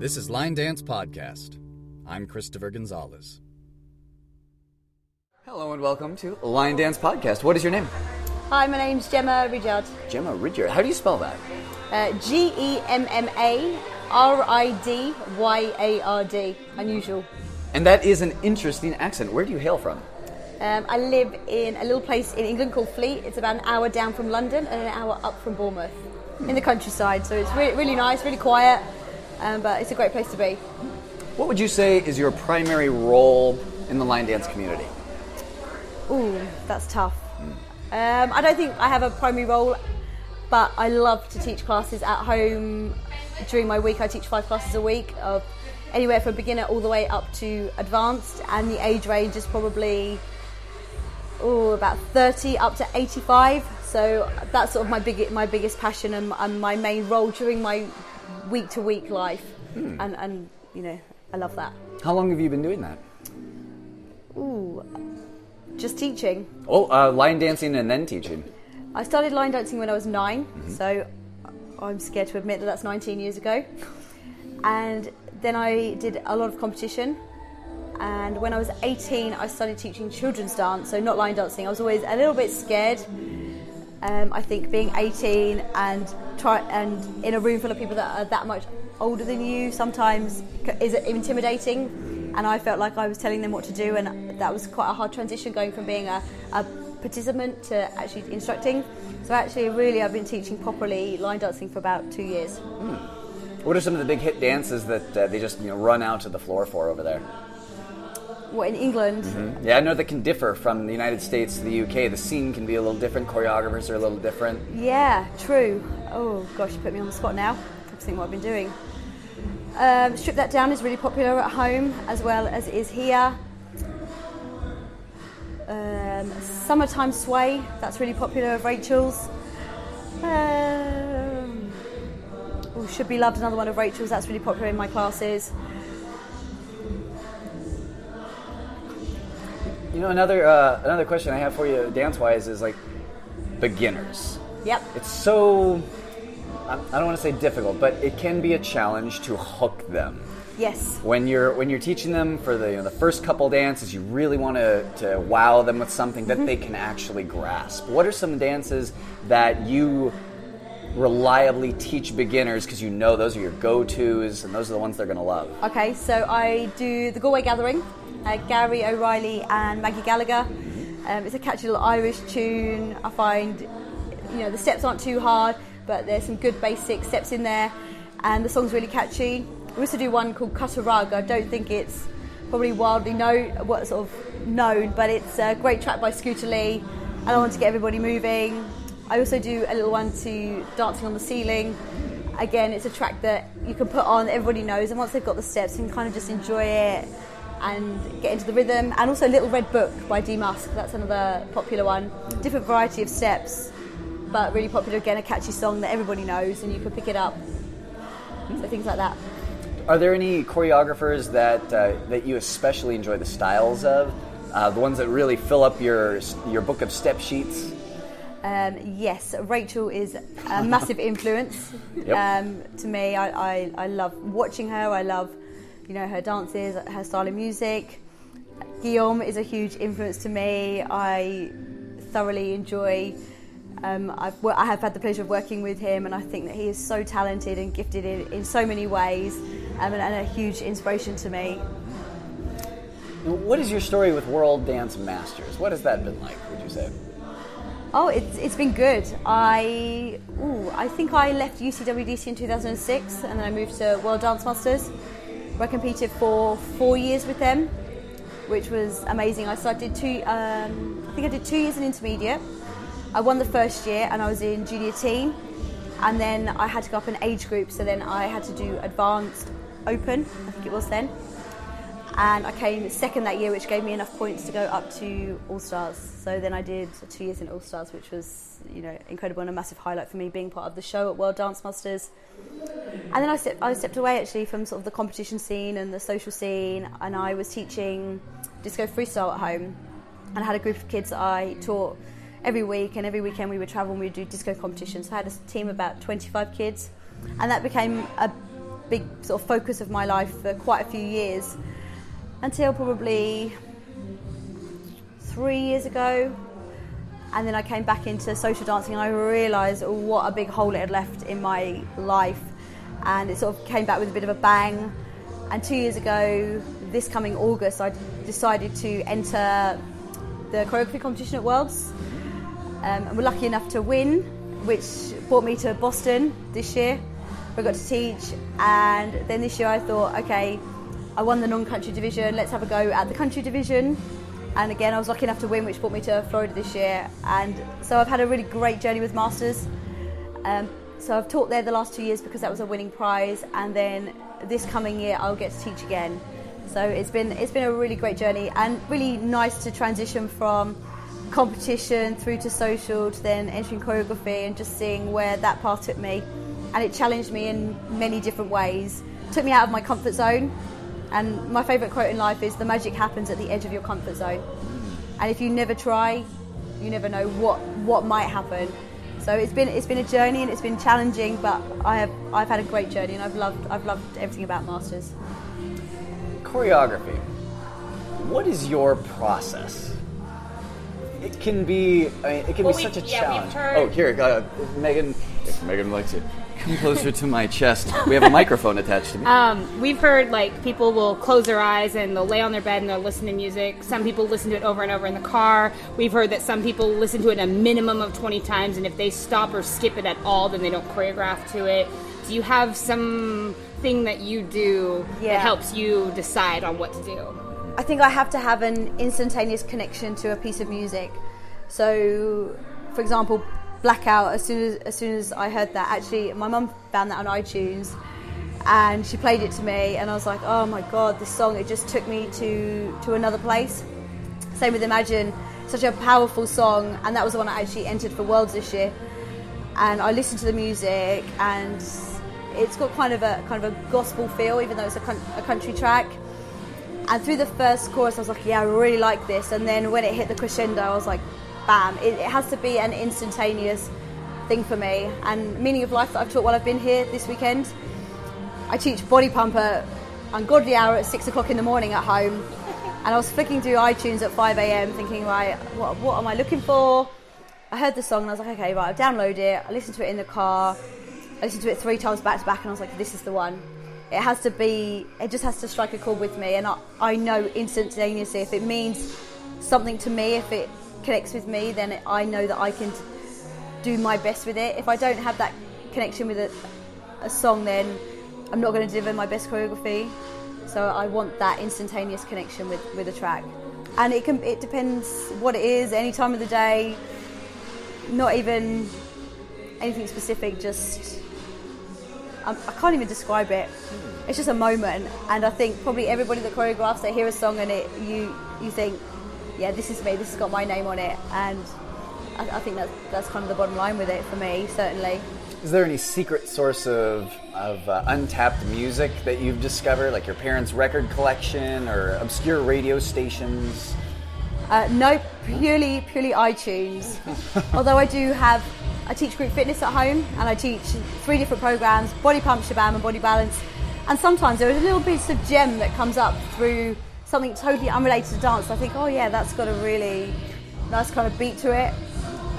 This is Line Dance Podcast. I'm Christopher Gonzalez. Hello and welcome to Line Dance Podcast. What is your name? Hi, my name's Gemma Ridyard. Gemma Ridyard. How do you spell that? Uh, G E M M A R I D Y A R D. Unusual. And that is an interesting accent. Where do you hail from? Um, I live in a little place in England called Fleet. It's about an hour down from London and an hour up from Bournemouth, in the countryside. So it's really, really nice, really quiet, um, but it's a great place to be. What would you say is your primary role in the line dance community? Ooh, that's tough. Um, I don't think I have a primary role, but I love to teach classes at home. During my week, I teach five classes a week of anywhere from beginner all the way up to advanced, and the age range is probably oh about 30 up to 85. So that's sort of my big, my biggest passion and, and my main role during my week to week life, and, and you know I love that. How long have you been doing that? Ooh, just teaching. Oh, uh, line dancing and then teaching. I started line dancing when I was 9 so I'm scared to admit that that's 19 years ago. And then I did a lot of competition. And when I was 18, I started teaching children's dance, so not line dancing. I was always a little bit scared. Um, I think being 18 and try and in a room full of people that are that much older than you sometimes is intimidating. And I felt like I was telling them what to do, and that was quite a hard transition going from being a, a participant to actually instructing. So actually, really, I've been teaching properly line dancing for about two years. What are some of the big hit dances that uh, they just you know run out to the floor for over there? What in England? Yeah, I know that can differ from the United States to the UK. The scene can be a little different. Choreographers are a little different. Yeah, true. Oh gosh, you put me on the spot now. I have to think what I've been doing. Um, Strip That Down is really popular at home as well as it is here. Um, Summertime Sway, that's really popular of Rachel's. Um, oh, Should Be Loved, another one of Rachel's, that's really popular in my classes. You know, another uh, another question I have for you, dance wise, is like beginners. Yep. It's so I don't want to say difficult, but it can be a challenge to hook them. Yes. When you're when you're teaching them for the you know, the first couple dances, you really want to, to wow them with something that they can actually grasp. What are some dances that you reliably teach beginners because you know those are your go-tos and those are the ones they're going to love? Okay, so I do the Galway Gathering, uh, Gary O'Reilly and Maggie Gallagher. Um, it's a catchy little Irish tune. I find, you know, the steps aren't too hard, but there's some good basic steps in there, and the song's really catchy. We also do one called Cut a Rug. I don't think it's probably wildly known, what sort of known, but it's a great track by Scooter Lee, and I want to get everybody moving. I also do a little one to Dancing on the Ceiling. Again, it's a track that you can put on, everybody knows, and once they've got the steps, you can kind of just enjoy it and get into the rhythm. And also Little Red Book by D Musk, that's another popular one. Different variety of steps, but really popular again, a catchy song that everybody knows and you can pick it up. So things like that. Are there any choreographers that uh, that you especially enjoy the styles of? Uh, the ones that really fill up your your book of step sheets? Um, yes, Rachel is a massive influence Yep. um, to me. I, I, I love watching her. I love, you know, her dances, her style of music. Guillaume is a huge influence to me. I thoroughly enjoy. Um, I've, I have had the pleasure of working with him, and I think that he is so talented and gifted in, in so many ways, um, and, and a huge inspiration to me. What is your story with World Dance Masters? What has that been like? Would you say? Oh, it's, it's been good. I ooh, I think I left UCWDC in 2006 and then I moved to World Dance Masters I competed for four years with them, which was amazing. I started two, um, I think I did two years in intermediate. I won the first year and I was in junior team and then I had to go up an age group so then I had to do advanced open, I think it was then and I came second that year, which gave me enough points to go up to All Stars. So then I did two years in All Stars, which was you know incredible and a massive highlight for me being part of the show at World Dance Masters. And then I stepped, I stepped away actually from sort of the competition scene and the social scene, and I was teaching disco freestyle at home, and I had a group of kids that I taught every week, and every weekend we would travel and we'd do disco competitions. So I had a team of about 25 kids, and that became a big sort of focus of my life for quite a few years until probably three years ago. And then I came back into social dancing and I realised what a big hole it had left in my life. And it sort of came back with a bit of a bang. And two years ago, this coming August, I decided to enter the choreography competition at Worlds. Um, and we're lucky enough to win, which brought me to Boston this year. I got to teach, and then this year I thought, okay, I won the non-country division. Let's have a go at the country division. And again, I was lucky enough to win, which brought me to Florida this year. And so I've had a really great journey with Masters. Um, so I've taught there the last two years because that was a winning prize, and then this coming year I'll get to teach again. So it's been it's been a really great journey and really nice to transition from competition through to social to then entering choreography and just seeing where that path took me. And it challenged me in many different ways. Took me out of my comfort zone. And my favourite quote in life is the magic happens at the edge of your comfort zone. And if you never try, you never know what, what might happen. So it's been it's been a journey and it's been challenging, but I have I've had a great journey and I've loved I've loved everything about Masters. Choreography. What is your process? It can be I mean, it can Well, be such a yeah, challenge. heard- Oh, here, uh, Megan. If Megan likes it, come closer to my chest. We have a microphone attached to me. Um, we've heard like people will close their eyes and they'll lay on their bed and they'll listen to music. Some people listen to it over and over in the car. We've heard that some people listen to it a minimum of 20 times, and if they stop or skip it at all, then they don't choreograph to it. Do you have some thing that you do Yeah. that helps you decide on what to do? I think I have to have an instantaneous connection to a piece of music. So, for example, Blackout. As soon as as soon as I heard that, actually, my mum found that on iTunes, and she played it to me, and I was like, oh my god, this song! It just took me to to another place. Same with Imagine, such a powerful song, and that was the one I actually entered for Worlds this year. And I listened to the music, and it's got kind of a kind of a gospel feel, even though it's a, a country track. And through the first chorus, I was like, yeah, I really like this. And then when it hit the crescendo, I was like, bam. It, it has to be an instantaneous thing for me. And Meaning of Life that I've taught while I've been here this weekend, I teach Body Pump at ungodly hour at six o'clock in the morning at home. And I was flicking through iTunes at 5 a.m. thinking, right, what, what am I looking for? I heard the song and I was like, okay, right, I'll download it. I listened to it in the car. I listened to it three times back to back and I was like, this is the one. It has to be, it just has to strike a chord with me. And I, I know instantaneously if it means something to me, if it connects with me, then I know that I can do my best with it. If I don't have that connection with a, a song, then I'm not going to deliver my best choreography. So I want that instantaneous connection with, with a track. And it can it depends what it is, any time of the day, not even anything specific, just I, I can't even describe it. It's just a moment, and I think probably everybody that choreographs, they hear a song and it you you think, yeah, this is me. This has got my name on it, and I, I think that's that's kind of the bottom line with it for me, certainly. Is there any secret source of, of uh, untapped music that you've discovered, like your parents' record collection or obscure radio stations? Uh, no, purely purely iTunes. Although I do have, I teach group fitness at home, and I teach three different programs: body pump, Sh'Bam, and body balance. And sometimes there is a little bit of gem that comes up through something totally unrelated to dance. I think, oh yeah, that's got a really nice kind of beat to it.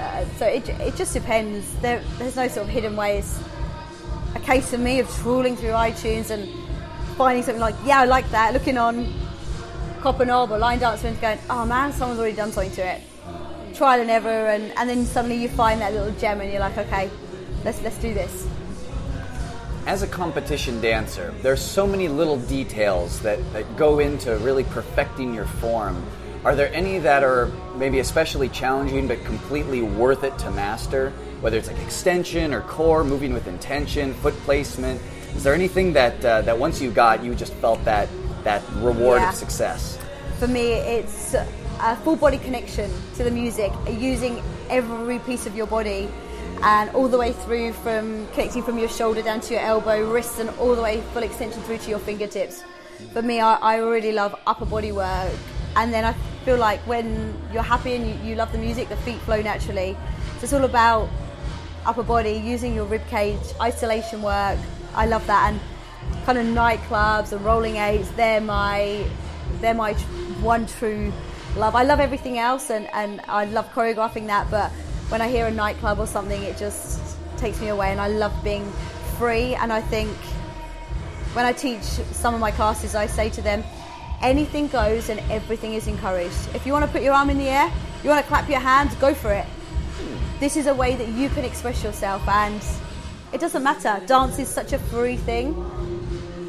Uh, so it, it just depends. There, there's no sort of hidden ways. A case of me of trawling through iTunes and finding something like, yeah, I like that. Looking on Copper Knob or Line Dance Winds going, oh man, someone's already done something to it. Trial and error, and, and then suddenly you find that little gem and you're like, okay, let's, let's do this. As a competition dancer, there's so many little details that, that go into really perfecting your form. Are there any that are maybe especially challenging but completely worth it to master? Whether it's like extension or core, moving with intention, foot placement. Is there anything that uh, that once you got, you just felt that that reward Yeah. of success? For me, it's a full body connection to the music, using every piece of your body, and all the way through from connecting from your shoulder down to your elbow, wrists, and all the way full extension through to your fingertips. For me, I, I really love upper body work, and then I feel like when you're happy and you, you love the music, the feet flow naturally. So it's all about upper body, using your rib cage, isolation work. I love that, and kind of nightclubs and rolling eights. They're my they're my one true love. I love everything else and, and I love choreographing that, but when I hear a nightclub or something, it just takes me away. And I love being free. And I think when I teach some of my classes, I say to them, anything goes and everything is encouraged. If you want to put your arm in the air, you want to clap your hands, go for it. This is a way that you can express yourself, and it doesn't matter. Dance is such a free thing.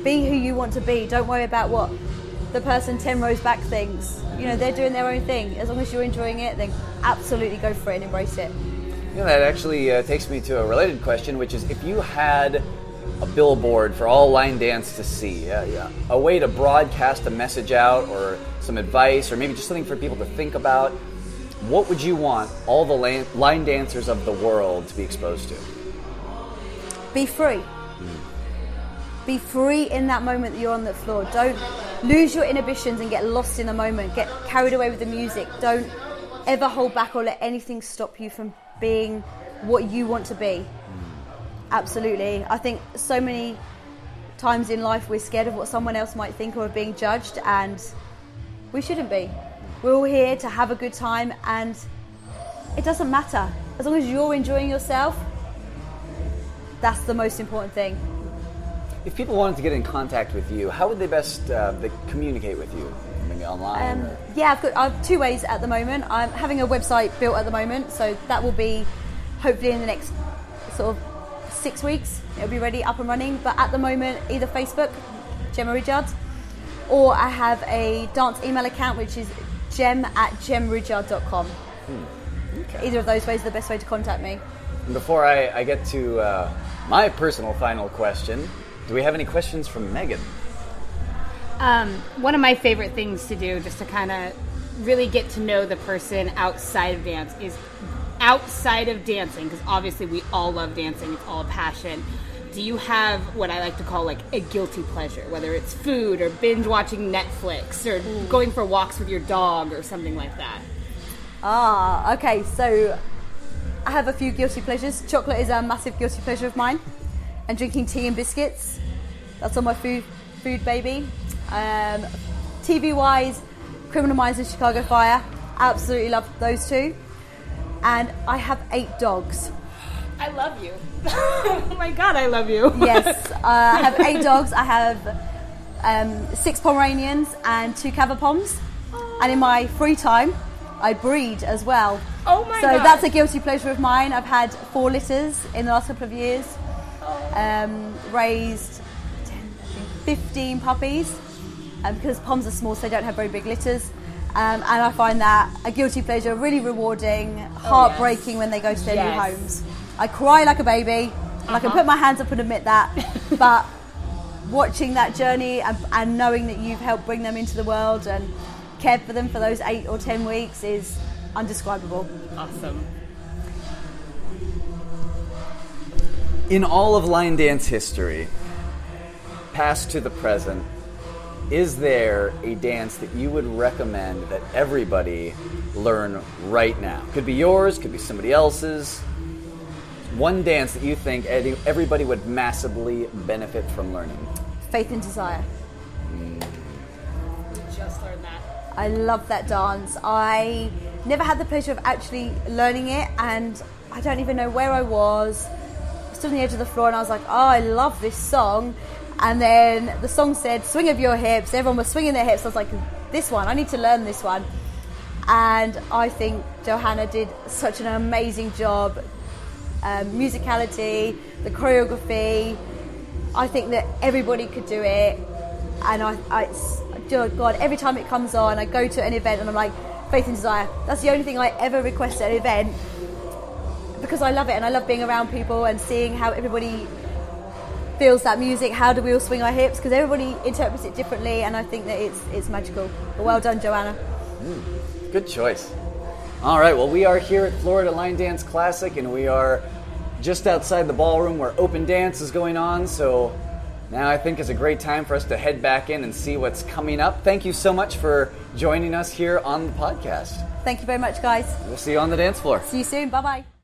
Be who you want to be. Don't worry about what the person 10 rows back thinks. You know, they're doing their own thing. As long as you're enjoying it, then absolutely go for it and embrace it. You know, that actually uh, takes me to a related question, which is if you had a billboard for all line dance to see, uh, yeah, a way to broadcast a message out or some advice or maybe just something for people to think about, what would you want all the line, line dancers of the world to be exposed to? Be free. Be free in that moment that you're on the floor. Don't lose your inhibitions and get lost in the moment. Get carried away with the music. Don't ever hold back or let anything stop you from being what you want to be. Absolutely. I think so many times in life we're scared of what someone else might think or of being judged, and we shouldn't be. We're all here to have a good time, and it doesn't matter. As long as you're enjoying yourself, that's the most important thing. If people wanted to get in contact with you, how would they best uh, they communicate with you? Maybe online? Um, yeah, I've got I have two ways at the moment. I'm having a website built at the moment, so that will be hopefully in the next sort of six weeks. It'll be ready, up and running. But at the moment, either Facebook, Gemma Ridyard, or I have a dance email account which is gem at gemridyard.com. Hmm. Either of those ways are the best way to contact me. And Before I, I get to uh, my personal final question, do we have any questions from Megan? Um, one of my favorite things to do, just to kind of really get to know the person outside of dance, is outside of dancing, because obviously we all love dancing, it's all a passion. Do you have what I like to call like a guilty pleasure, whether it's food or binge watching Netflix or going for walks with your dog or something like that? Ah, okay. So I have a few guilty pleasures. Chocolate is a massive guilty pleasure of mine, and drinking tea and biscuits. That's on my food, food baby. Um, TV wise, Criminal Minds and Chicago Fire. Absolutely love those two. And I have eight dogs. I love you. oh my god, I love you. Yes, uh, I have eight dogs. I have um, six Pomeranians and two Cavapoms. And in my free time, I breed as well. Oh my so God. that's a guilty pleasure of mine. I've had four litters in the last couple of years. Oh. Um, raised 10, 15 puppies. Um, because poms are small, so they don't have very big litters. Um, and I find that a guilty pleasure, really rewarding, heartbreaking when they go to their Yes. new homes. I cry like a baby, and I can Uh-huh. put my hands up and admit that. but watching that journey and, and knowing that you've helped bring them into the world and cared for them for those eight or ten weeks is undescribable. Awesome. In all of line dance history, past to the present, is there a dance that you would recommend that everybody learn right now? Could be yours, could be somebody else's. One dance that you think everybody would massively benefit from learning. Faith and desire. Mm. Just learned that. I love that dance. I never had the pleasure of actually learning it, and I don't even know where I was. Stood on the edge of the floor, and I was like, "Oh, I love this song." And then the song said, "Swing of your hips." Everyone was swinging their hips. I was like, "This one, I need to learn this one." And I think Johanna did such an amazing job. Um, musicality, the choreography. I think that everybody could do it, and I, I God, every time it comes on, I go to an event and I'm like, faith and desire. That's the only thing I ever request at an event because I love it and I love being around people and seeing how everybody feels that music. How do we all swing our hips? Because everybody interprets it differently, and I think that it's it's magical. But well done, Joanna. Hmm, good choice. All right, well, we are here at Florida Line Dance Classic, and we are just outside the ballroom where open dance is going on. So now I think is a great time for us to head back in and see what's coming up. Thank you so much for joining us here on the podcast. Thank you very much, guys. We'll see you on the dance floor. See you soon. Bye bye.